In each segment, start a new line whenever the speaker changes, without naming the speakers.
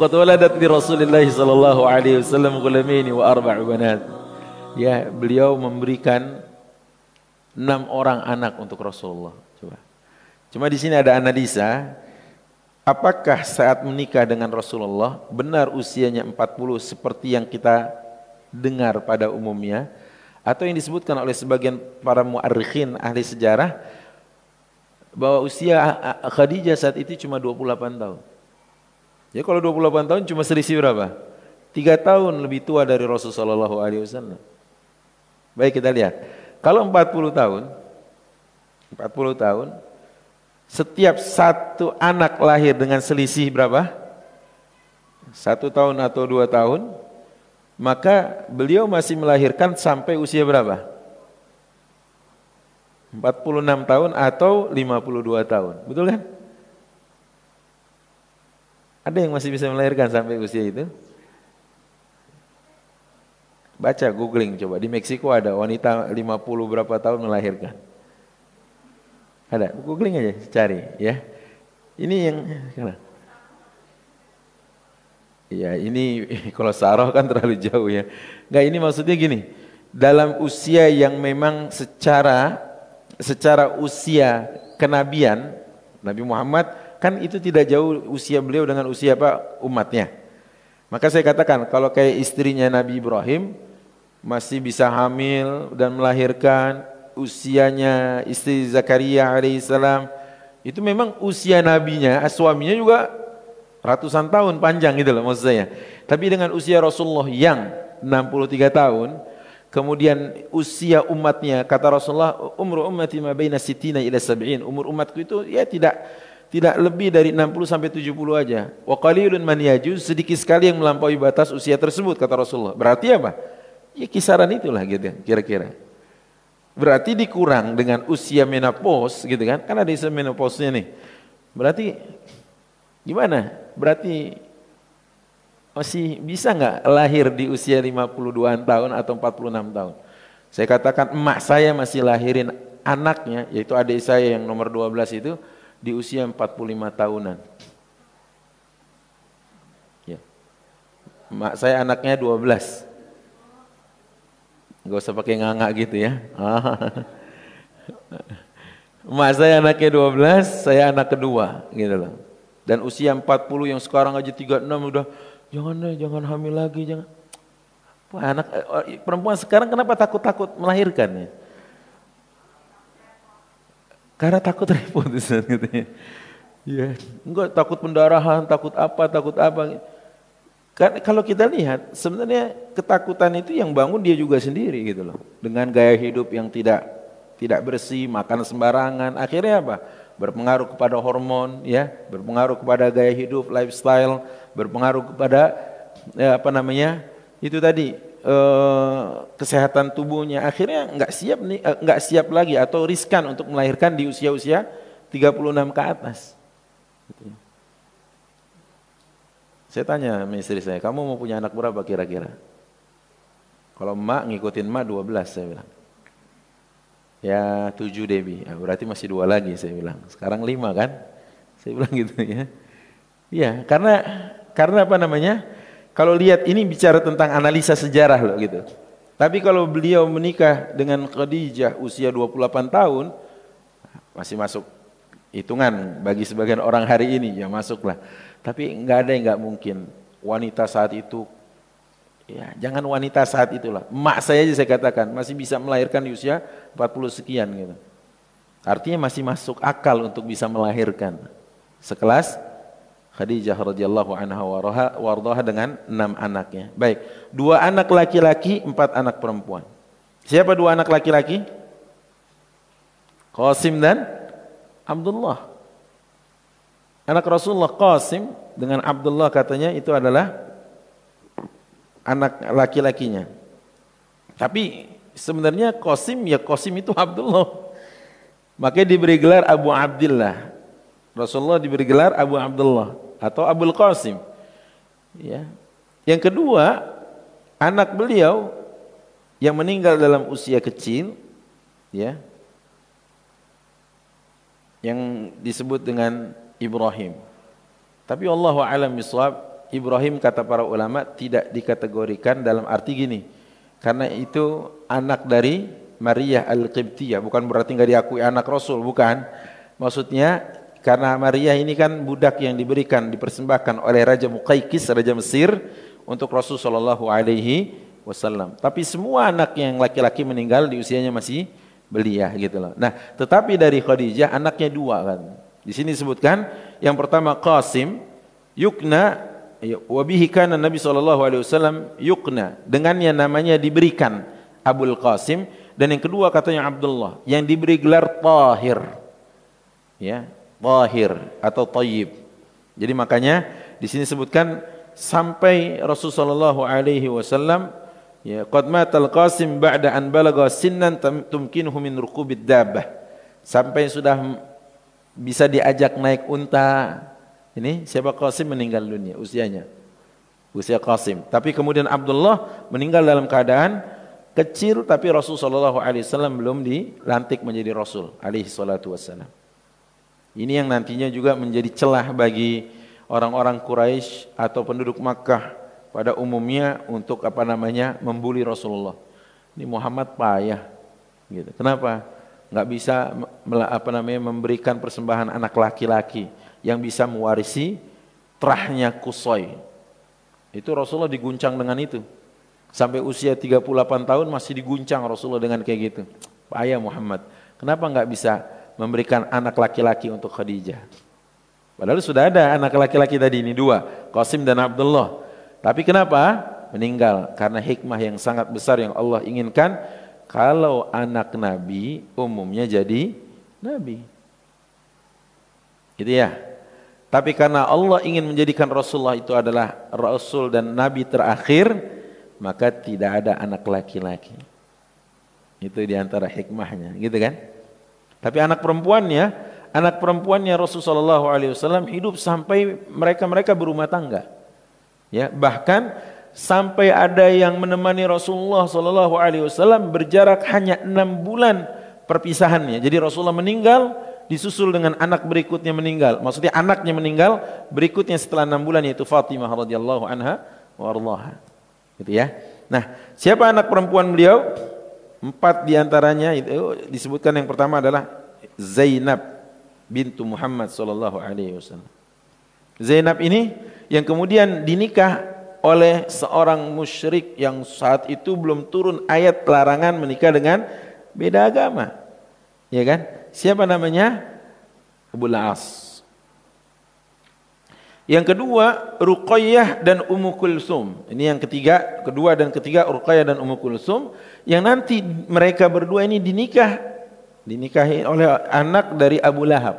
Waqad waladat li Rasulillah sallallahu alaihi wasallam ghulamaini wa arba'u banat. Ya, beliau memberikan enam orang anak untuk Rasulullah. Coba. Cuma di sini ada analisa, apakah saat menikah dengan Rasulullah benar usianya 40 seperti yang kita dengar pada umumnya atau yang disebutkan oleh sebagian para muarrikhin ahli sejarah bahwa usia Khadijah saat itu cuma 28 tahun. Ya kalau 28 tahun cuma selisih berapa? Tiga tahun lebih tua dari Rasulullah SAW. Baik kita lihat. Kalau 40 tahun, 40 tahun, setiap satu anak lahir dengan selisih berapa? Satu tahun atau dua tahun, maka beliau masih melahirkan sampai usia berapa? 46 tahun atau 52 tahun. Betul kan? Ada yang masih bisa melahirkan sampai usia itu? Baca googling coba. Di Meksiko ada wanita 50 berapa tahun melahirkan. Ada, googling aja, cari ya. Ini yang Ya ini kalau saroh kan terlalu jauh ya. Enggak ini maksudnya gini. Dalam usia yang memang secara secara usia kenabian Nabi Muhammad kan itu tidak jauh usia beliau dengan usia apa umatnya. Maka saya katakan kalau kayak istrinya Nabi Ibrahim masih bisa hamil dan melahirkan usianya istri Zakaria alaihissalam itu memang usia nabinya, suaminya juga ratusan tahun panjang gitu loh maksud saya. Tapi dengan usia Rasulullah yang 63 tahun, kemudian usia umatnya kata Rasulullah umur ummati ma baina sitina ila sab'in. Umur umatku itu ya tidak tidak lebih dari 60 sampai 70 aja. Wa qalilun man yajuz, sedikit sekali yang melampaui batas usia tersebut kata Rasulullah. Berarti apa? Ya kisaran itulah gitu kira-kira. Berarti dikurang dengan usia menopause gitu kan? Kan ada istilah menopause nih. Berarti gimana? Berarti masih bisa nggak lahir di usia 52 tahun atau 46 tahun? Saya katakan emak saya masih lahirin anaknya, yaitu adik saya yang nomor 12 itu di usia 45 tahunan. Ya. Emak saya anaknya 12. Gak usah pakai nganga gitu ya. Emak saya anaknya 12, saya anak kedua gitu loh. Dan usia 40 yang sekarang aja 36 udah jangan deh, jangan hamil lagi, jangan. Wah, anak eh, perempuan sekarang kenapa takut-takut melahirkan ya? Karena takut repot gitu ya. Ya, enggak takut pendarahan, takut apa, takut apa. Kan kalau kita lihat sebenarnya ketakutan itu yang bangun dia juga sendiri gitu loh. Dengan gaya hidup yang tidak tidak bersih, makan sembarangan, akhirnya apa? Berpengaruh kepada hormon, ya, berpengaruh kepada gaya hidup, lifestyle, berpengaruh kepada ya, apa namanya? Itu tadi eh, kesehatan tubuhnya. Akhirnya nggak siap nih, eh, nggak siap lagi atau riskan untuk melahirkan di usia-usia 36 ke atas. Gitu. Saya tanya sama istri saya, kamu mau punya anak berapa kira-kira? Kalau emak ngikutin emak 12 saya bilang. Ya 7 Debi, ya, berarti masih dua lagi saya bilang. Sekarang lima kan? Saya bilang gitu ya. Iya, karena karena apa namanya? Kalau lihat ini bicara tentang analisa sejarah loh gitu. Tapi kalau beliau menikah dengan Khadijah usia 28 tahun, masih masuk hitungan bagi sebagian orang hari ini ya masuklah. Tapi nggak ada yang nggak mungkin. Wanita saat itu, ya jangan wanita saat itulah. Mak saya aja saya katakan masih bisa melahirkan di usia 40 sekian gitu. Artinya masih masuk akal untuk bisa melahirkan. Sekelas Khadijah radhiyallahu anha wardaha dengan enam anaknya. Baik, dua anak laki-laki, empat anak perempuan. Siapa dua anak laki-laki? Qasim dan Abdullah. Anak Rasulullah Qasim dengan Abdullah katanya itu adalah anak laki-lakinya. Tapi sebenarnya Qasim ya Qasim itu Abdullah. Makanya diberi gelar Abu Abdullah. Rasulullah diberi gelar Abu Abdullah atau Abul Qasim. Ya. Yang kedua, anak beliau yang meninggal dalam usia kecil ya. Yang disebut dengan Ibrahim. Tapi Allah alam bisawab Ibrahim kata para ulama tidak dikategorikan dalam arti gini. Karena itu anak dari Maria Al-Qibtiyah, bukan berarti nggak diakui anak Rasul, bukan. Maksudnya karena Maria ini kan budak yang diberikan, dipersembahkan oleh Raja Muqaykis, Raja Mesir untuk Rasul Shallallahu Alaihi Wasallam. Tapi semua anak yang laki-laki meninggal di usianya masih belia gitu loh. Nah, tetapi dari Khadijah anaknya dua kan. Di sini disebutkan yang pertama Qasim yukna Ya, wabihi kana Nabi sallallahu alaihi wasallam yukna dengannya namanya diberikan Abul Qasim dan yang kedua katanya Abdullah yang diberi gelar Tahir ya Tahir atau Tayyib jadi makanya di sini sebutkan sampai Rasulullah sallallahu alaihi wasallam ya qad matal Qasim ba'da an balagha sinnan tumkinuhu min rukubid dabbah sampai sudah bisa diajak naik unta ini siapa Qasim meninggal dunia usianya. Usia Qasim. Tapi kemudian Abdullah meninggal dalam keadaan kecil tapi Rasul sallallahu alaihi wasallam belum dilantik menjadi rasul alaihi salatu wasallam. Ini yang nantinya juga menjadi celah bagi orang-orang Quraisy atau penduduk Makkah pada umumnya untuk apa namanya membuli Rasulullah. Ini Muhammad payah gitu. Kenapa? Enggak bisa apa namanya memberikan persembahan anak laki-laki yang bisa mewarisi terahnya kusoi. Itu Rasulullah diguncang dengan itu. Sampai usia 38 tahun masih diguncang Rasulullah dengan kayak gitu. Ayah Muhammad, kenapa nggak bisa memberikan anak laki-laki untuk Khadijah? Padahal sudah ada anak laki-laki tadi ini dua, Qasim dan Abdullah. Tapi kenapa? Meninggal karena hikmah yang sangat besar yang Allah inginkan kalau anak nabi umumnya jadi nabi. Gitu ya. Tapi karena Allah ingin menjadikan Rasulullah itu adalah Rasul dan Nabi terakhir, maka tidak ada anak laki-laki. Itu di antara hikmahnya, gitu kan? Tapi anak perempuannya, anak perempuannya Rasulullah SAW hidup sampai mereka-mereka berumah tangga. Ya, bahkan sampai ada yang menemani Rasulullah SAW berjarak hanya enam bulan perpisahannya. Jadi Rasulullah meninggal, disusul dengan anak berikutnya meninggal. Maksudnya anaknya meninggal, berikutnya setelah enam bulan yaitu Fatimah radhiyallahu anha wa ardaha. Gitu ya. Nah, siapa anak perempuan beliau? Empat di antaranya itu disebutkan yang pertama adalah Zainab bintu Muhammad sallallahu alaihi wasallam. Zainab ini yang kemudian dinikah oleh seorang musyrik yang saat itu belum turun ayat larangan menikah dengan beda agama. Ya kan? Siapa namanya? Abu As. Yang kedua, Ruqayyah dan Ummu Kulsum. Ini yang ketiga, kedua dan ketiga Ruqayyah dan Ummu Kulsum yang nanti mereka berdua ini dinikah dinikahi oleh anak dari Abu Lahab.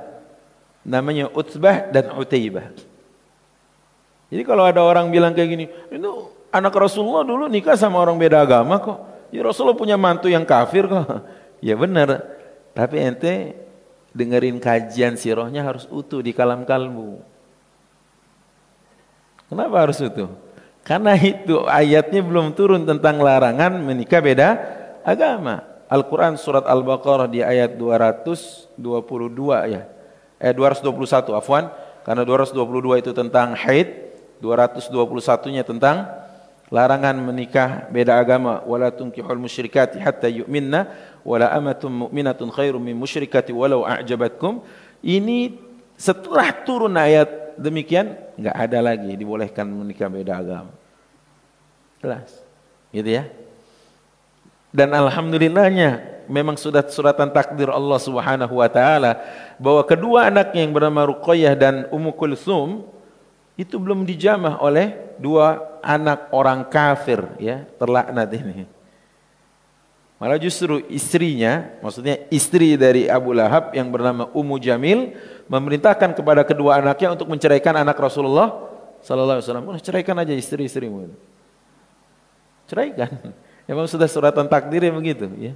Namanya Utsbah dan Utaibah. Jadi kalau ada orang bilang kayak gini, itu anak Rasulullah dulu nikah sama orang beda agama kok. Ya Rasulullah punya mantu yang kafir kok. Ya benar. Tapi ente dengerin kajian sirohnya harus utuh di kalam kalbu. Kenapa harus utuh? Karena itu ayatnya belum turun tentang larangan menikah beda agama. Al-Quran surat Al-Baqarah di ayat 222 ya. Eh 221 afwan. Karena 222 itu tentang haid. 221 nya tentang larangan menikah beda agama. Wala tunkihul musyrikati hatta yu'minna wala amatun mu'minatun khairum min musyrikati walau a'jabatkum ini setelah turun ayat demikian nggak ada lagi dibolehkan menikah beda agama. Jelas. Gitu ya. Dan alhamdulillahnya memang sudah suratan takdir Allah Subhanahu wa taala bahwa kedua anaknya yang bernama Ruqayyah dan Ummu Kulsum itu belum dijamah oleh dua anak orang kafir ya terlaknat ini. Malah justru istrinya, maksudnya istri dari Abu Lahab yang bernama Ummu Jamil memerintahkan kepada kedua anaknya untuk menceraikan anak Rasulullah sallallahu alaihi wasallam. ceraikan aja istri-istrimu. Ceraikan. Memang sudah suratan takdirnya begitu, ya.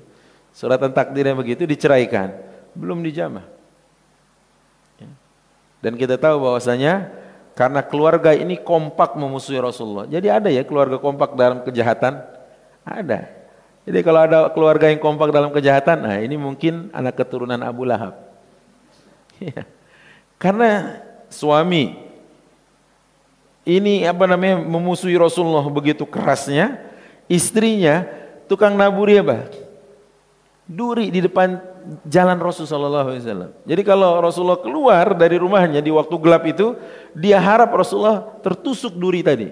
Suratan takdirnya begitu diceraikan, belum dijamah. Ya. Dan kita tahu bahwasanya karena keluarga ini kompak memusuhi Rasulullah. Jadi ada ya keluarga kompak dalam kejahatan? Ada. Jadi kalau ada keluarga yang kompak dalam kejahatan, nah ini mungkin anak keturunan Abu Lahab. Ya. Karena suami ini apa namanya memusuhi Rasulullah begitu kerasnya, istrinya tukang naburi apa? Duri di depan jalan Rasulullah. Jadi kalau Rasulullah keluar dari rumahnya di waktu gelap itu, dia harap Rasulullah tertusuk duri tadi.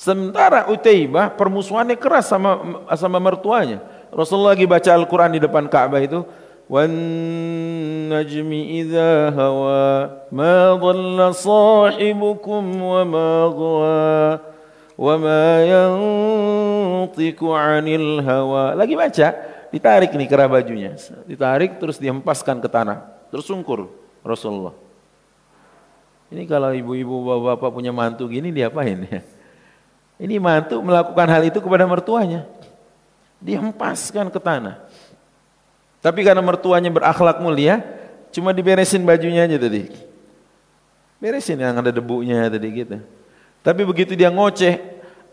Sementara Utaibah permusuhannya keras sama sama mertuanya. Rasulullah lagi baca Al-Quran di depan Ka'bah itu, والنجم إذا هوى ما ضل صاحبكم وما غوى وما ينطق عن الهوى lagi baca ditarik nih kerah bajunya ditarik terus dihempaskan ke tanah terus sungkur Rasulullah ini kalau ibu-ibu bapak-bapak punya mantu gini diapain ya ini mantu melakukan hal itu kepada mertuanya dihempaskan ke tanah tapi karena mertuanya berakhlak mulia, cuma diberesin bajunya aja tadi. Beresin yang ada debunya tadi gitu. Tapi begitu dia ngoceh,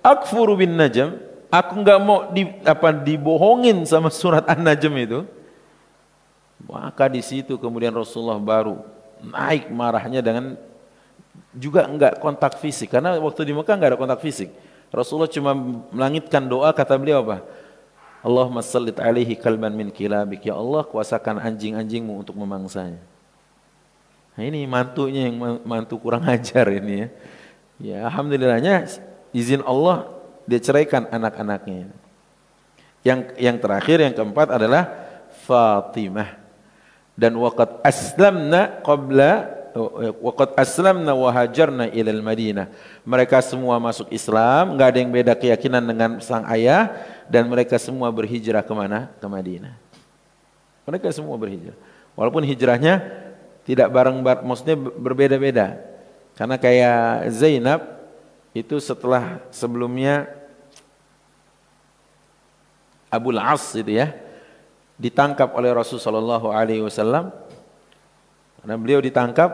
akfuru bin najam, aku nggak mau di, apa dibohongin sama surat An-Najm itu. Maka di situ kemudian Rasulullah baru naik marahnya dengan juga enggak kontak fisik karena waktu di Mekah enggak ada kontak fisik. Rasulullah cuma melangitkan doa kata beliau apa? Allahumma sallit alaihi kalban min kilabik. Ya Allah kuasakan anjing-anjingmu untuk memangsanya. Nah ini mantunya yang mantu kurang ajar ini ya. Ya alhamdulillahnya izin Allah dia ceraikan anak-anaknya. Yang yang terakhir yang keempat adalah Fatimah. Dan waqad aslamna qabla waqad aslamna wa hajarna ilal Madinah. Mereka semua masuk Islam, enggak ada yang beda keyakinan dengan sang ayah dan mereka semua berhijrah ke mana? Ke Madinah. Mereka semua berhijrah. Walaupun hijrahnya tidak bareng, bareng maksudnya berbeda-beda. Karena kayak Zainab itu setelah sebelumnya Abu As itu ya ditangkap oleh Rasulullah Shallallahu Alaihi Wasallam. Karena beliau ditangkap,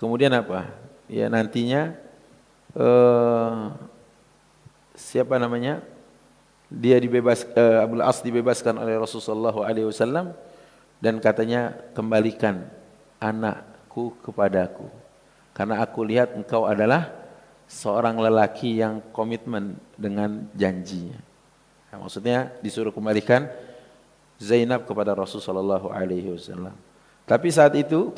kemudian apa? Ya nantinya uh, siapa namanya? dia dibebas uh, Abu As dibebaskan oleh Rasulullah SAW dan katanya kembalikan anakku kepadaku karena aku lihat engkau adalah seorang lelaki yang komitmen dengan janjinya. Maksudnya disuruh kembalikan Zainab kepada Rasulullah SAW. Tapi saat itu